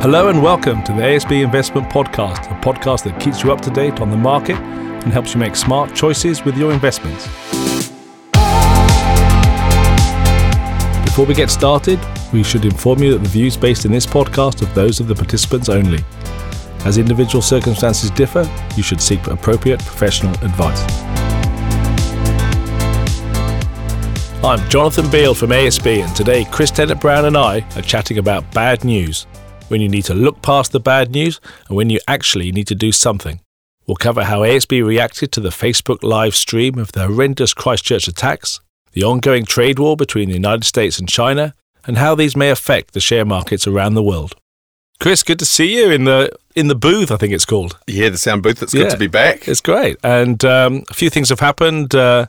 Hello and welcome to the ASB Investment Podcast, a podcast that keeps you up to date on the market and helps you make smart choices with your investments. Before we get started, we should inform you that the views based in this podcast are those of the participants only. As individual circumstances differ, you should seek appropriate professional advice. I'm Jonathan Beale from ASB, and today Chris Tennent Brown and I are chatting about bad news when you need to look past the bad news and when you actually need to do something. We'll cover how ASB reacted to the Facebook live stream of the horrendous Christchurch attacks, the ongoing trade war between the United States and China, and how these may affect the share markets around the world. Chris, good to see you in the in the booth. I think it's called. Yeah, the sound booth. It's good Yeah. to be back. It's great, and um, a few things have happened uh,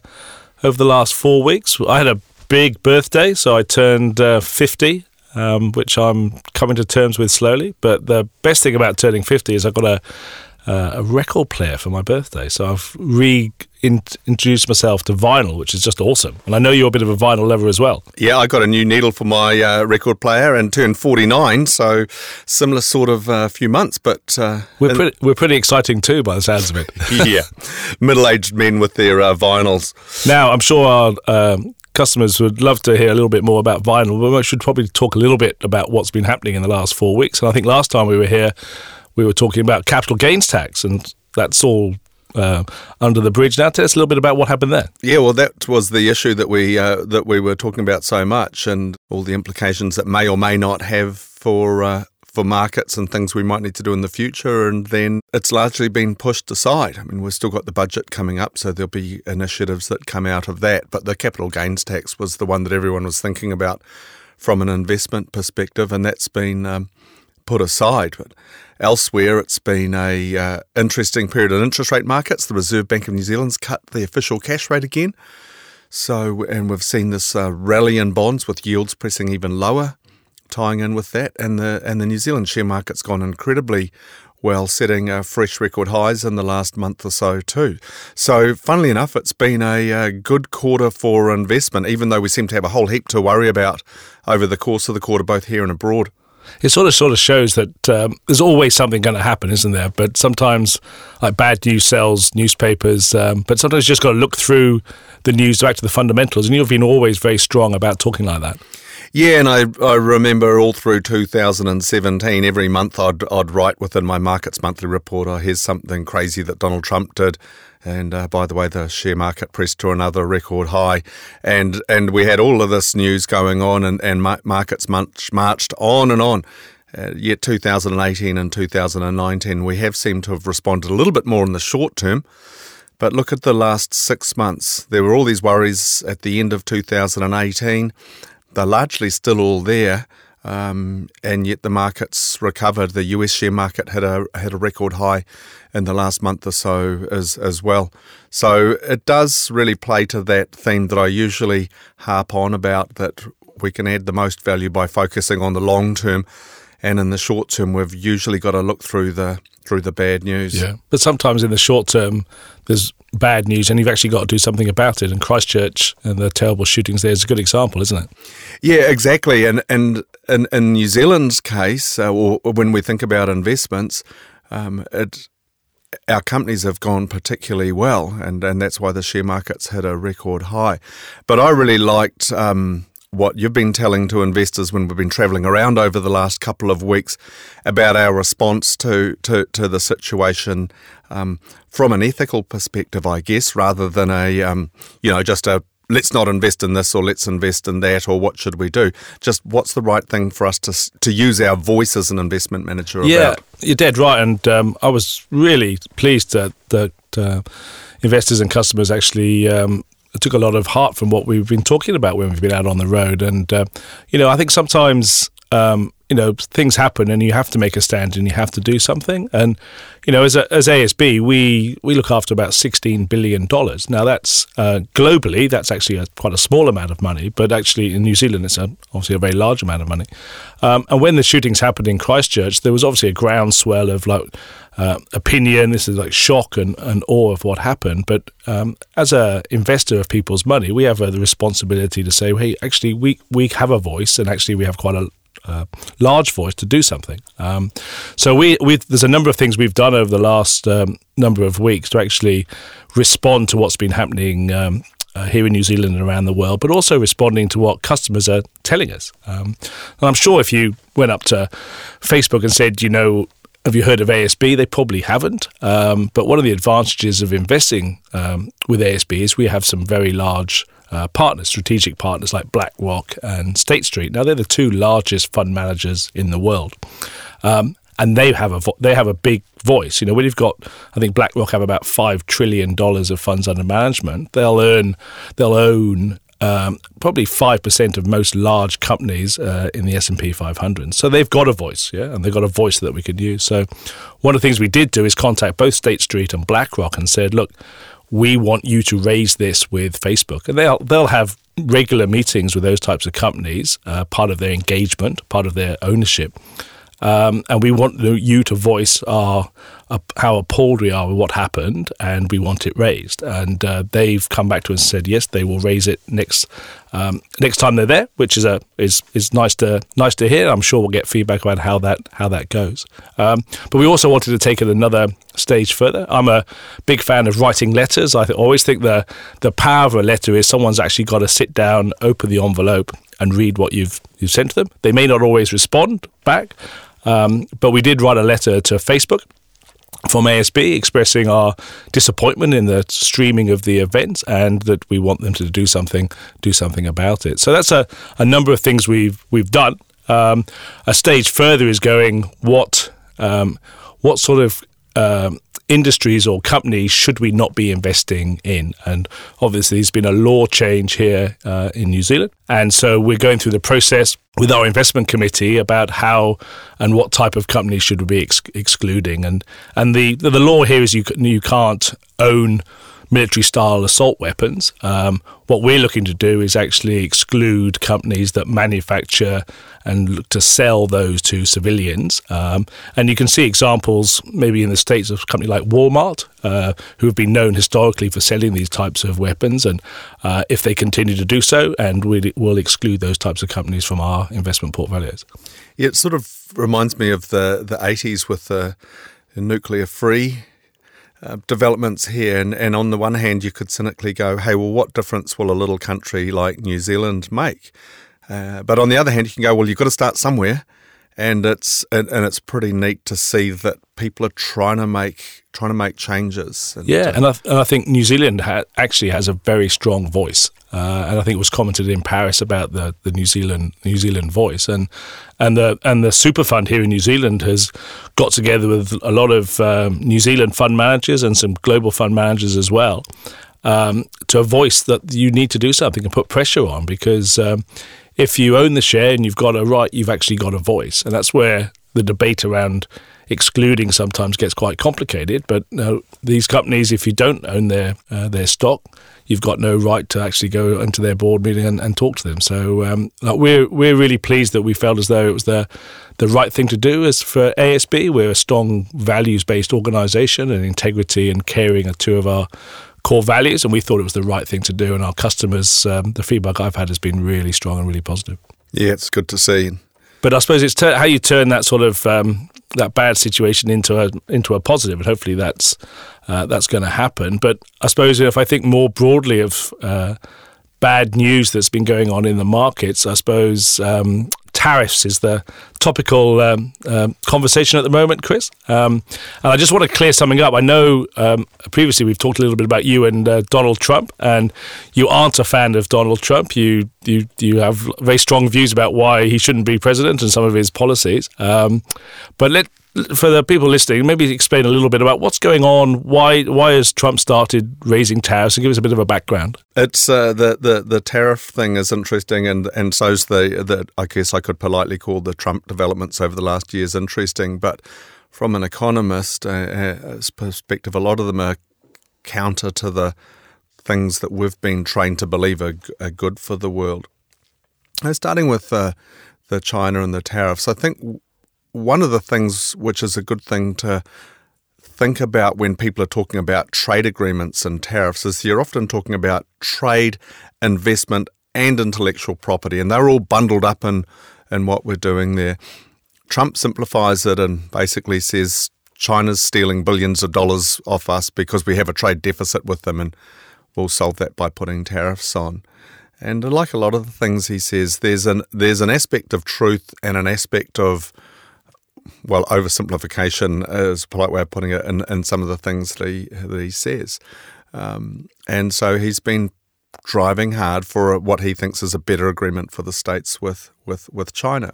over the last four weeks. I had a big birthday, so I turned uh, fifty, um, which I'm coming to terms with slowly. But the best thing about turning fifty is I've got a uh, a record player for my birthday, so I've reintroduced myself to vinyl, which is just awesome. And I know you're a bit of a vinyl lover as well. Yeah, I got a new needle for my uh, record player and turned 49, so similar sort of uh, few months, but uh, We're pretty, we're pretty exciting too, by the sounds of it. yeah, middle-aged men with their uh, vinyls. Now, I'm sure our um, customers would love to hear a little bit more about vinyl, but we should probably talk a little bit about what's been happening in the last four weeks. And I think last time we were here, we were talking about capital gains tax, and that's all uh, under the bridge now. Tell us a little bit about what happened there. Yeah, well, that was the issue that we uh, that we were talking about so much, and all the implications that may or may not have for uh, for markets and things we might need to do in the future. And then it's largely been pushed aside. I mean, we've still got the budget coming up, so there'll be initiatives that come out of that. But the capital gains tax was the one that everyone was thinking about from an investment perspective, and that's been um, put aside. But elsewhere, it's been a uh, interesting period in interest rate markets. The Reserve Bank of New Zealand's cut the official cash rate again. So, and we've seen this uh, rally in bonds with yields pressing even lower, tying in with that, and the and the New Zealand share market's gone incredibly well, setting uh, fresh record highs in the last month or so too. So, funnily enough, it's been a, uh good quarter for investment, even though we seem to have a whole heap to worry about over the course of the quarter, both here and abroad. It sort of sort of shows that um, there's always something going to happen, isn't there? But sometimes, like bad news sells newspapers. Um, but sometimes you just got to look through the news back to the fundamentals, and you've been always very strong about talking like that. Yeah, and I, I remember all through 2017, every month I'd, I'd write within my Markets Monthly report, oh, here's something crazy that Donald Trump did. And uh, by the way, the share market pressed to another record high. And and we had all of this news going on, and, and markets march, marched on and on. Uh, yet 2018 and 2019, we have seemed to have responded a little bit more in the short term. But look at the last six months. There were all these worries at the end of 2018. They're largely still all there, um, and yet the markets recovered. The US share market had a had a record high in the last month or so as as well. So it does really play to that theme that I usually harp on about that we can add the most value by focusing on the long term, and in the short term we've usually got to look through the through the bad news. Yeah. But sometimes in the short term, there's bad news, and you've actually got to do something about it. And Christchurch and the terrible shootings there is a good example, isn't it? Yeah, exactly. And and in, in New Zealand's case, uh, or when we think about investments, um, it our companies have gone particularly well, and, and that's why the share market's hit a record high. But I really liked um, what you've been telling to investors when we've been travelling around over the last couple of weeks about our response to to, to the situation um, from an ethical perspective, I guess, rather than a um, you know just a let's not invest in this or let's invest in that or what should we do? Just what's the right thing for us to to use our voice as an investment manager Yeah, about? you're dead right. And um, I was really pleased that, that uh, investors and customers actually um, took a lot of heart from what we've been talking about when we've been out on the road. And, uh, you know, I think sometimes. Um, you know, things happen, and you have to make a stand, and you have to do something. And you know, as a, as ASB, we we look after about sixteen billion dollars. Now, that's uh, globally, that's actually a, quite a small amount of money, but actually in New Zealand, it's a, obviously a very large amount of money. Um, and when the shootings happened in Christchurch, there was obviously a groundswell of like uh, opinion. This is like shock and, and awe of what happened. But um, as a investor of people's money, we have uh, the responsibility to say, hey, actually, we we have a voice, and actually, we have quite a uh, large voice to do something. Um, so we there's a number of things we've done over the last um, number of weeks to actually respond to what's been happening. Um, uh, here in New Zealand and around the world, but also responding to what customers are telling us. Um, and I'm sure if you went up to Facebook and said, you know, have you heard of ASB? They probably haven't. Um, but one of the advantages of investing um, with ASB is we have some very large uh, partners, strategic partners like BlackRock and State Street. Now they're the two largest fund managers in the world, um, and they have a vo- they have a big voice. You know, when you've got, I think BlackRock have about five trillion dollars of funds under management. They'll earn, they'll own um, probably five percent of most large companies uh, in the S and P 500. So they've got a voice, yeah, and they've got a voice that we can use. So one of the things we did do is contact both State Street and BlackRock and said, look, we want you to raise this with Facebook, and they'll they'll have regular meetings with those types of companies, uh, part of their engagement, part of their ownership. Um, and we want you to voice our uh, how appalled we are with what happened, and we want it raised. And uh, they've come back to us and said yes, they will raise it next um, next time they're there, which is a is is nice to nice to hear. I'm sure we'll get feedback about how that how that goes. Um, but we also wanted to take it another stage further. I'm a big fan of writing letters. I th- always think the the power of a letter is someone's actually got to sit down, open the envelope, and read what you've you've sent to them. They may not always respond back. Um, but we did write a letter to Facebook from ASB expressing our disappointment in the streaming of the event and that we want them to do something do something about it. So that's a, a number of things we've we've done. Um, a stage further is going what um, what sort of um, industries or companies should we not be investing in? And obviously, there's been a law change here uh, in New Zealand. And so we're going through the process with our investment committee about how and what type of companies should we be ex- excluding. And, and the, the law here is you, you can't own military style assault weapons. Um, what we're looking to do is actually exclude companies that manufacture and look to sell those to civilians. Um, and you can see examples maybe in the States of a company like Walmart, uh, who have been known historically for selling these types of weapons. And uh, if they continue to do so, and we will exclude those types of companies from our investment portfolios. It sort of reminds me of the, the 80s with the nuclear free uh, developments here. And, and on the one hand, you could cynically go, hey, well, what difference will a little country like New Zealand make? Uh, but on the other hand, you can go, well, you've got to start somewhere. And it's and, and it's pretty neat to see that people are trying to make trying to make changes. And, yeah, and I, and I think New Zealand ha- actually has a very strong voice. Uh, and I think it was commented in Paris about the, the New Zealand New Zealand voice, and and the and the super fund here in New Zealand has got together with a lot of um, New Zealand fund managers and some global fund managers as well um, to a voice that you need to do something and put pressure on because um, if you own the share and you've got a right, you've actually got a voice, and that's where the debate around excluding sometimes gets quite complicated. But these companies, if you don't own their uh, their stock, you've got no right to actually go into their board meeting and, and talk to them. So um, we're we're really pleased that we felt as though it was the the right thing to do. As for ASB, we're a strong values based organisation, and integrity and caring are two of our core values, and we thought it was the right thing to do. And our customers, um, the feedback I've had has been really strong and really positive. Yeah, it's good to see. But I suppose it's ter- how you turn that sort of um, that bad situation into a into a positive, and hopefully that's uh, that's going to happen. But I suppose if I think more broadly of uh, bad news that's been going on in the markets, I suppose um, tariffs is the topical um, um, conversation at the moment, Chris. Um, and I just want to clear something up. I know um, previously we've talked a little bit about you and uh, Donald Trump, and you aren't a fan of Donald Trump. You you you have very strong views about why he shouldn't be president and some of his policies. Um, but let for the people listening, maybe explain a little bit about what's going on. Why why has Trump started raising tariffs? And give us a bit of a background. It's uh, the, the the tariff thing is interesting, and and so's the the I guess I could politely call the Trump developments over the last years interesting. But from an economist uh, uh, perspective, a lot of them are counter to the things that we've been trained to believe are, are good for the world. starting with uh, the China and the tariffs, I think one of the things which is a good thing to think about when people are talking about trade agreements and tariffs is you're often talking about trade, investment, and intellectual property, and they're all bundled up in in what we're doing there. Trump simplifies it and basically says China's stealing billions of dollars off us because we have a trade deficit with them, and we'll solve that by putting tariffs on. And like a lot of the things he says, there's an there's an aspect of truth and an aspect of well, oversimplification is a polite way of putting it in, in some of the things that he that he says. Um, and so he's been driving hard for what he thinks is a better agreement for the states with with with China.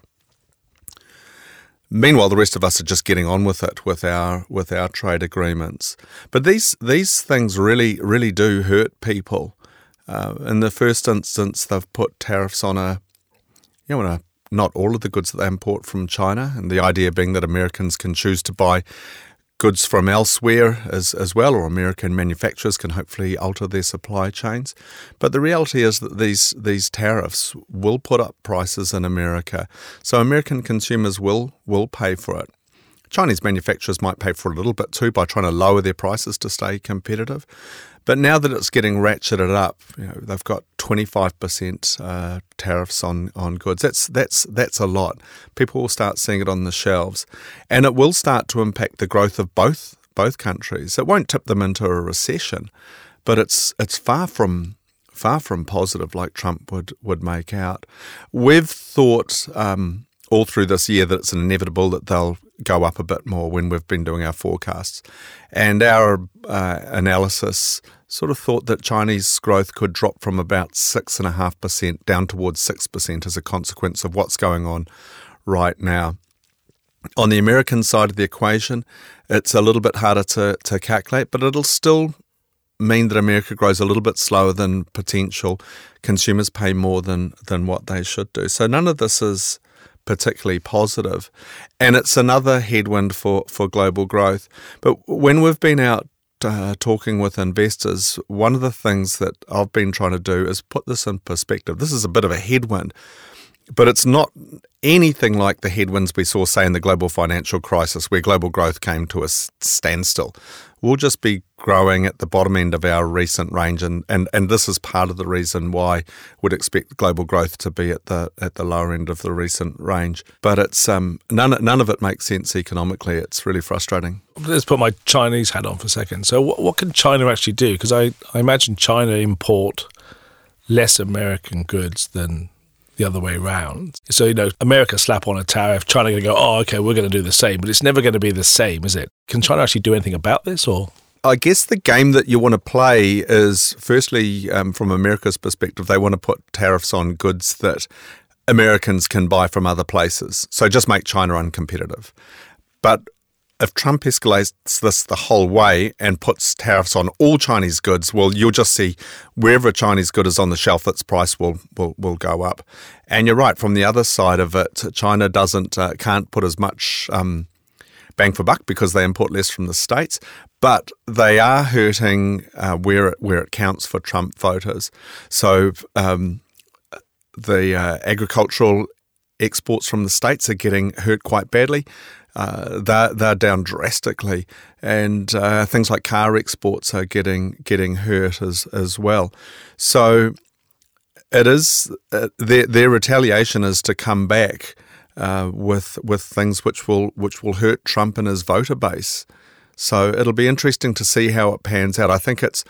Meanwhile, the rest of us are just getting on with it with our with our trade agreements. But these these things really really do hurt people. Uh, in the first instance, they've put tariffs on a you know on a not all of the goods that they import from China, and the idea being that Americans can choose to buy goods from elsewhere as, as well, or American manufacturers can hopefully alter their supply chains. But the reality is that these these tariffs will put up prices in America, so American consumers will will pay for it. Chinese manufacturers might pay for a little bit too by trying to lower their prices to stay competitive. But now that it's getting ratcheted up, you know, they've got 25% uh, tariffs on, on goods. That's that's that's a lot. People will start seeing it on the shelves, and it will start to impact the growth of both both countries. It won't tip them into a recession, but it's it's far from far from positive like Trump would would make out. We've thought um, all through this year that it's inevitable that they'll go up a bit more when we've been doing our forecasts. And our uh, analysis sort of thought that Chinese growth could drop from about 6.5% down towards 6% as a consequence of what's going on right now. On the American side of the equation, it's a little bit harder to, to calculate, but it'll still mean that America grows a little bit slower than potential. Consumers pay more than, than what they should do. So none of this is particularly positive. And it's another headwind for, for global growth. But when we've been out uh, talking with investors, one of the things that I've been trying to do is put this in perspective. This is a bit of a headwind, but it's not anything like the headwinds we saw, say, in the global financial crisis, where global growth came to a standstill. We'll just be growing at the bottom end of our recent range, and, and, and this is part of the reason why we'd expect global growth to be at the at the lower end of the recent range. But it's um, none none of it makes sense economically. It's really frustrating. Let's put my Chinese hat on for a second. So, what, what can China actually do? Because I, I imagine China import less American goods than the other way around. So, you know, America slap on a tariff, China going to go, oh, okay, we're going to do the same, but it's never going to be the same, is it? Can China actually do anything about this or? I guess the game that you want to play is firstly, um, from America's perspective, they want to put tariffs on goods that Americans can buy from other places. So just make China uncompetitive. But if Trump escalates this the whole way and puts tariffs on all Chinese goods, well, you'll just see wherever a Chinese good is on the shelf, its price will will, will go up. And you're right. From the other side of it, China doesn't uh, can't put as much um, bang for buck because they import less from the states, but they are hurting uh, where it, where it counts for Trump voters. So um, the uh, agricultural exports from the states are getting hurt quite badly uh, they're, they're down drastically, and uh, things like car exports are getting getting hurt as as well. So it is uh, their their retaliation is to come back uh, with with things which will which will hurt Trump and his voter base. So it'll be interesting to see how it pans out. I think it's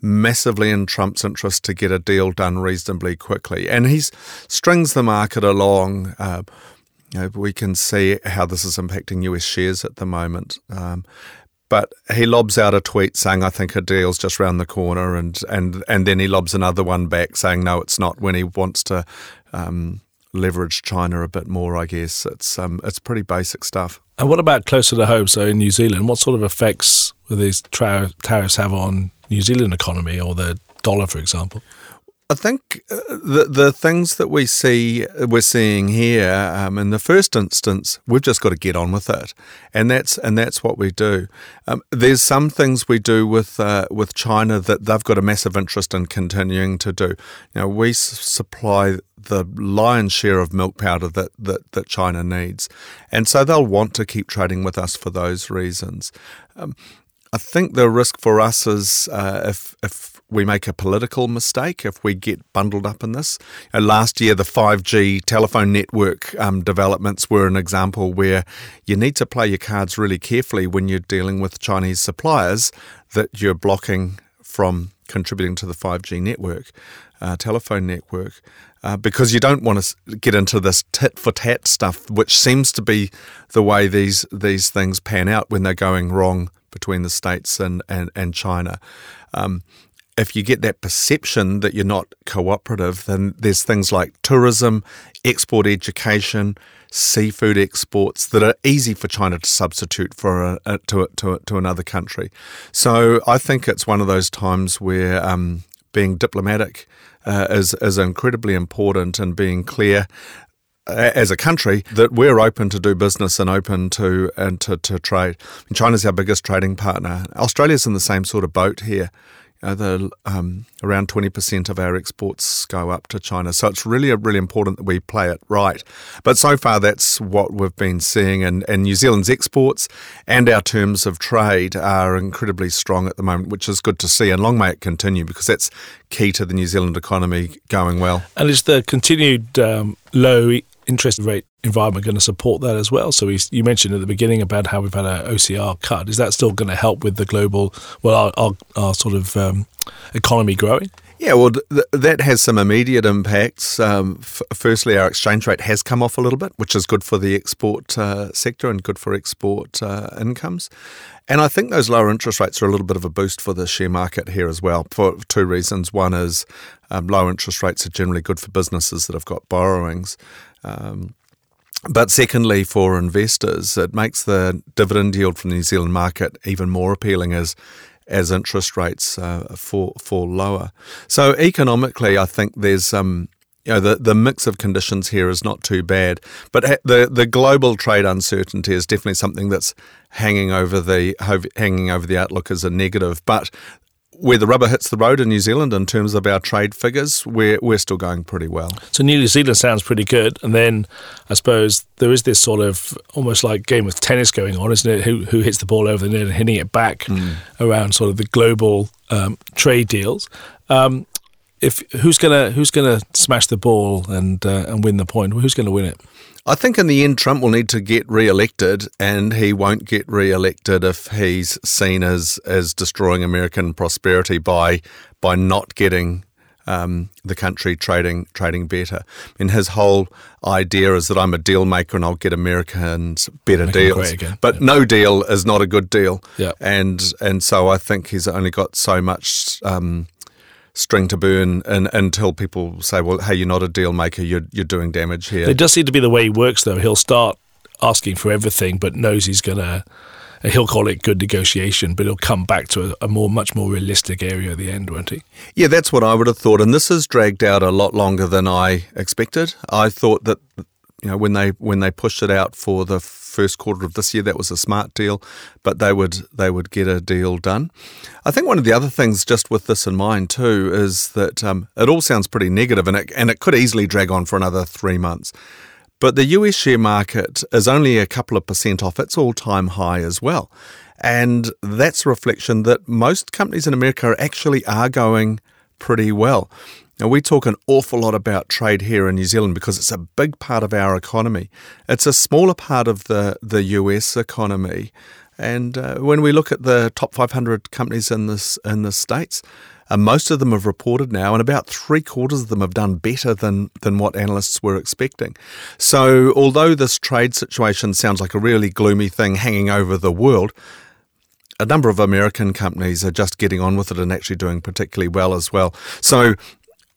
massively in Trump's interest to get a deal done reasonably quickly, and he strings the market along. You know, we can see how this is impacting US shares at the moment. Um, but he lobs out a tweet saying, "I think a deal's just round the corner," and and and then he lobs another one back saying, "No, it's not." When he wants to um, leverage China a bit more, I guess it's um, it's pretty basic stuff. And what about closer to home? So in New Zealand, what sort of effects will these tariffs have on New Zealand economy or the dollar, for example? I think uh, the the things that we see we're seeing here um, in the first instance, we've just got to get on with it, and that's and that's what we do. Um, there's some things we do with uh, with China that they've got a massive interest in continuing to do. Know, we s- supply the lion's share of milk powder that, that that China needs, and so they'll want to keep trading with us for those reasons. Um, I think the risk for us is uh, if if we make a political mistake, if we get bundled up in this. Uh, last year, the 5G telephone network um, developments were an example where you need to play your cards really carefully when you're dealing with Chinese suppliers that you're blocking from contributing to the 5G network, uh, telephone network. Uh, because you don't want to get into this tit for tat stuff, which seems to be the way these these things pan out when they're going wrong between the states and and, and China. Um, if you get that perception that you're not cooperative, then there's things like tourism, export education, seafood exports that are easy for China to substitute for a, a, to, to, to another country. So I think it's one of those times where um, being diplomatic uh, is is incredibly important and being clear as a country that we're open to do business and open to and to, to trade. China's our biggest trading partner. Australia's in the same sort of boat here. Uh, the, um, around 20% of our exports go up to China. So it's really, really important that we play it right. But so far, that's what we've been seeing. And, and New Zealand's exports and our terms of trade are incredibly strong at the moment, which is good to see. And long may it continue because that's key to the New Zealand economy going well. And is the continued um, low interest rate environment going to support that as well? So you mentioned at the beginning about how we've had an OCR cut. Is that still going to help with the global, well, our, our, our sort of um, economy growing? Yeah, well, th- that has some immediate impacts. Um, f- firstly, our exchange rate has come off a little bit, which is good for the export uh, sector and good for export uh, incomes. And I think those lower interest rates are a little bit of a boost for the share market here as well for two reasons. One is um, low interest rates are generally good for businesses that have got borrowings. Um, but secondly, for investors, it makes the dividend yield from the New Zealand market even more appealing as as interest rates uh, fall fall lower. So economically, I think there's um, you know the, the mix of conditions here is not too bad, but the the global trade uncertainty is definitely something that's hanging over the hanging over the outlook as a negative. But where the rubber hits the road in New Zealand in terms of our trade figures, we're, we're still going pretty well. So New Zealand sounds pretty good. And then I suppose there is this sort of almost like game of tennis going on, isn't it? Who, who hits the ball over the net and hitting it back mm. around sort of the global um, trade deals. Um, if who's gonna who's gonna smash the ball and uh, and win the point? Who's going to win it? I think in the end, Trump will need to get re-elected, and he won't get re-elected if he's seen as as destroying American prosperity by by not getting um, the country trading trading better. And his whole idea is that I'm a deal maker and I'll get Americans better Make deals. But yeah. no deal is not a good deal. Yeah. And and so I think he's only got so much. Um, string to burn and, until people say, well, hey, you're not a deal maker, you're, you're doing damage here. It does seem to be the way he works, though. He'll start asking for everything, but knows he's going to. He'll call it good negotiation, but he'll come back to a, a, more, much more realistic area at the end, won't he? Yeah, that's what I would have thought. And this has dragged out a lot longer than I expected. I thought that you know when they when they pushed it out for the first quarter of this year that was a smart deal but they would they would get a deal done. I think one of the other things just with this in mind too is that um, it all sounds pretty negative and it, and it could easily drag on for another three months. But the us share market is only a couple of percent off its all-time high as well. And that's a reflection that most companies in america actually are going pretty well now, we talk an awful lot about trade here in New Zealand because it's a big part of our economy. It's a smaller part of the, the US economy. And uh, when we look at the top 500 companies in, this, in the States, uh, most of them have reported now, and about three quarters of them have done better than, than what analysts were expecting. So, although this trade situation sounds like a really gloomy thing hanging over the world, a number of American companies are just getting on with it and actually doing particularly well as well. So,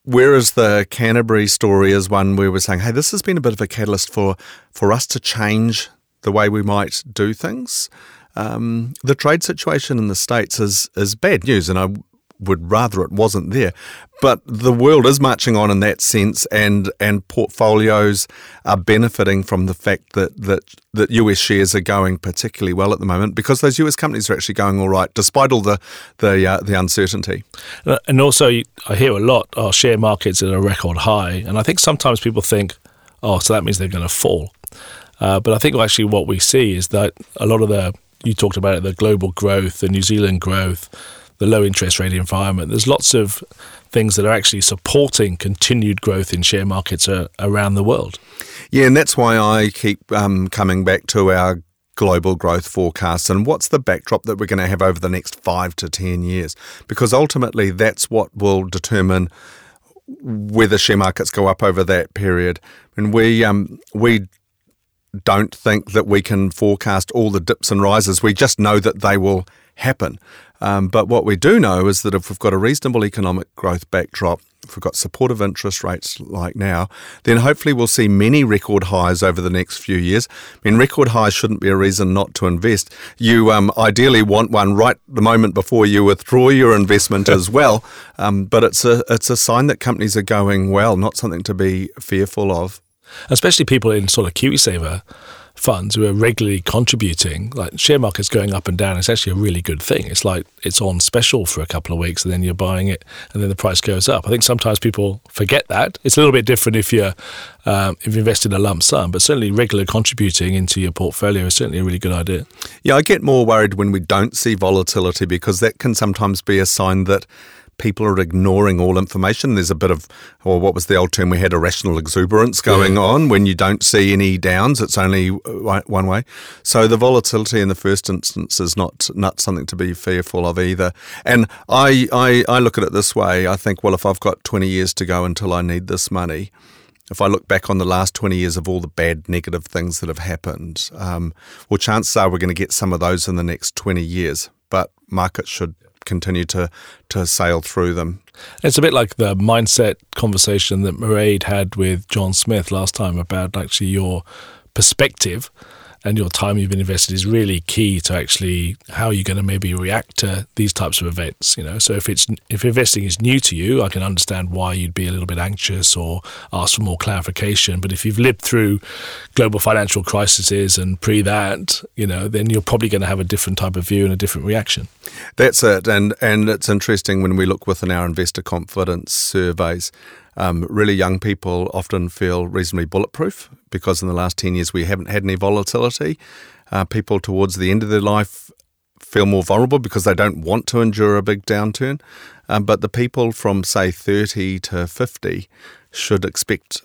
Whereas the Canterbury story is one where we're saying, hey, this has been a bit of a catalyst for, for us to change the way we might do things. Um, the trade situation in the States is, is bad news, and I would rather it wasn't there. But the world is marching on in that sense, and and portfolios are benefiting from the fact that that that US shares are going particularly well at the moment because those US companies are actually going all right despite all the the uh, the uncertainty. Uh, and also, I hear a lot: our share markets at a record high, and I think sometimes people think, oh, so that means they're going to fall. Uh, but I think actually what we see is that a lot of the you talked about it, the global growth, the New Zealand growth, the low interest rate environment. There's lots of things that are actually supporting continued growth in share markets uh, around the world. Yeah, and that's why I keep um, coming back to our global growth forecasts and what's the backdrop that we're going to have over the next five to 10 years. Because ultimately, that's what will determine whether share markets go up over that period. And we, um, we don't think that we can forecast all the dips and rises. We just know that they will happen. Um, but what we do know is that if we've got a reasonable economic growth backdrop, if we've got supportive interest rates like now, then hopefully we'll see many record highs over the next few years. I mean, record highs shouldn't be a reason not to invest. You um, ideally want one right the moment before you withdraw your investment as well. Um, but it's a it's a sign that companies are going well, not something to be fearful of. Especially people in sort of KiwiSaver funds who are regularly contributing, like share markets going up and down, it's actually a really good thing. It's like it's on special for a couple of weeks and then you're buying it and then the price goes up. I think sometimes people forget that. It's a little bit different if you're um, if you invest in a lump sum, but certainly regular contributing into your portfolio is certainly a really good idea. Yeah, I get more worried when we don't see volatility because that can sometimes be a sign that people are ignoring all information. There's a bit of, or what was the old term we had, irrational exuberance going yeah. on when you don't see any downs. It's only one way. So the volatility in the first instance is not not something to be fearful of either. And I, I, I look at it this way. I think, well, if I've got 20 years to go until I need this money, if I look back on the last 20 years of all the bad negative things that have happened, um, well, chances are we're going to get some of those in the next 20 years. But markets should continue to to sail through them. It's a bit like the mindset conversation that Mairead had with John Smith last time about actually your perspective and your time you've been invested is really key to actually how you're going to maybe react to these types of events. You know, so if it's if investing is new to you, I can understand why you'd be a little bit anxious or ask for more clarification. But if you've lived through global financial crises and pre that, you know, then you're probably going to have a different type of view and a different reaction. That's it, and and it's interesting when we look within our investor confidence surveys. Um, really young people often feel reasonably bulletproof because in the last 10 years we haven't had any volatility. Uh, people towards the end of their life feel more vulnerable because they don't want to endure a big downturn. Um, but the people from, say, 30 to 50 should expect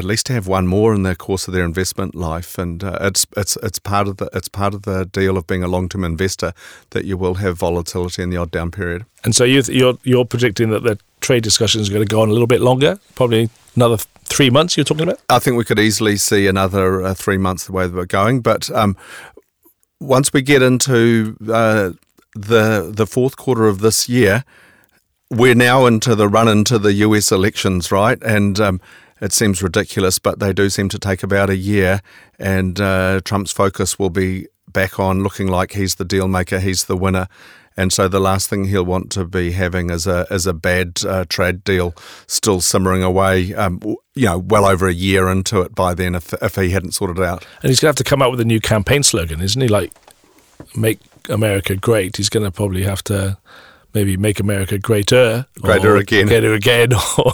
at least to have one more in the course of their investment life, and uh, it's it's it's part of the it's part of the deal of being a long term investor that you will have volatility in the odd down period. And so you you're you're predicting that the trade discussions are going to go on a little bit longer, probably another three months. You're talking about? I think we could easily see another uh, three months the way that we're going, but um, once we get into uh, the the fourth quarter of this year, we're now into the run into the US elections, right? And um, it seems ridiculous, but they do seem to take about a year, and uh, Trump's focus will be back on looking like he's the deal maker, he's the winner. And so the last thing he'll want to be having is a is a bad uh, trade deal still simmering away. Um, you know, well over a year into it by then, if if he hadn't sorted it out. And he's going to have to come up with a new campaign slogan, isn't he? Like, make America great. He's going to probably have to maybe make America greater, greater again, greater again, or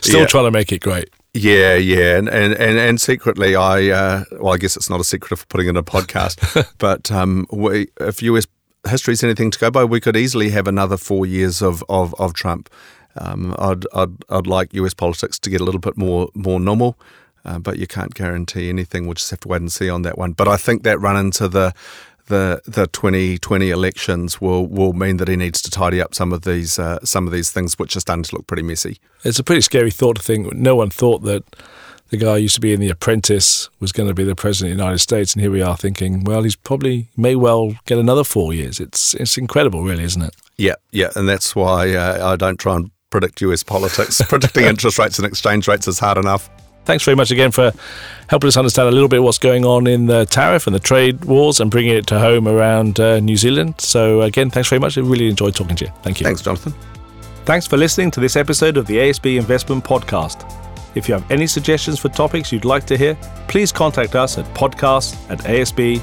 still yeah. trying to make it great. Yeah, yeah, and and and, and secretly, I uh, well, I guess it's not a secret of putting in a podcast, but um, we, if US history is anything to go by, we could easily have another four years of of, of Trump. Um, I'd, I'd I'd like US politics to get a little bit more more normal. Uh, but you can't guarantee anything. We'll just have to wait and see on that one. But I think that run into the the the 2020 elections will will mean that he needs to tidy up some of these uh, some of these things which are starting to look pretty messy. It's a pretty scary thought to think. No one thought that the guy who used to be in The Apprentice was going to be the president of the United States, and here we are thinking, well, he's probably may well get another four years. It's it's incredible, really, isn't it? Yeah, yeah, and that's why uh, I don't try and predict U.S. politics. Predicting interest rates and exchange rates is hard enough. Thanks very much again for helping us understand a little bit what's going on in the tariff and the trade wars and bringing it to home around uh, New Zealand. So, again, thanks very much. I really enjoyed talking to you. Thank you. Thanks, Jonathan. Thanks for listening to this episode of the ASB Investment Podcast. If you have any suggestions for topics you'd like to hear, please contact us at podcast at asb.co.nz.